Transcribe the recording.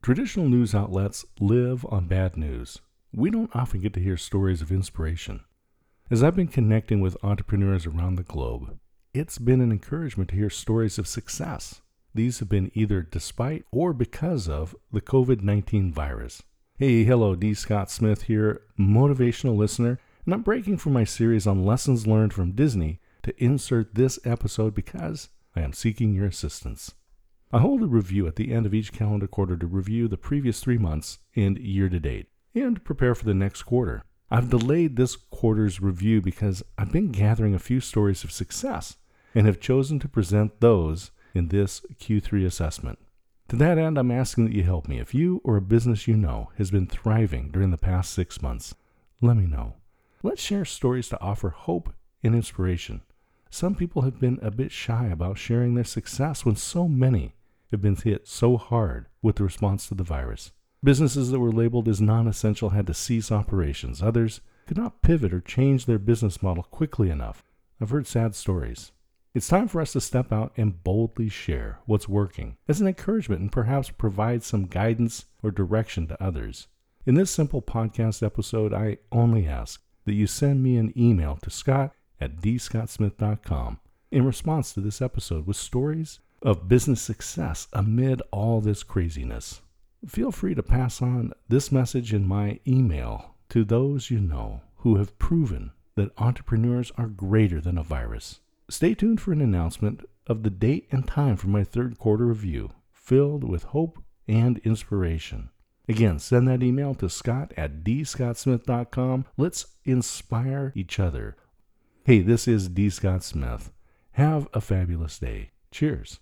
Traditional news outlets live on bad news. We don't often get to hear stories of inspiration. As I've been connecting with entrepreneurs around the globe, it's been an encouragement to hear stories of success. These have been either despite or because of the COVID 19 virus. Hey, hello, D. Scott Smith here, motivational listener, and I'm breaking from my series on lessons learned from Disney to insert this episode because I am seeking your assistance. I hold a review at the end of each calendar quarter to review the previous three months and year to date and prepare for the next quarter. I've delayed this quarter's review because I've been gathering a few stories of success and have chosen to present those in this Q3 assessment. To that end, I'm asking that you help me. If you or a business you know has been thriving during the past six months, let me know. Let's share stories to offer hope and inspiration. Some people have been a bit shy about sharing their success when so many have been hit so hard with the response to the virus. Businesses that were labeled as non essential had to cease operations. Others could not pivot or change their business model quickly enough. I've heard sad stories. It's time for us to step out and boldly share what's working as an encouragement and perhaps provide some guidance or direction to others. In this simple podcast episode, I only ask that you send me an email to scott at dscottsmith.com in response to this episode with stories of business success amid all this craziness. Feel free to pass on this message in my email to those you know who have proven that entrepreneurs are greater than a virus. Stay tuned for an announcement of the date and time for my third quarter review, filled with hope and inspiration. Again, send that email to scott at dscottsmith.com. Let's inspire each other. Hey, this is D. Scott Smith. Have a fabulous day. Cheers.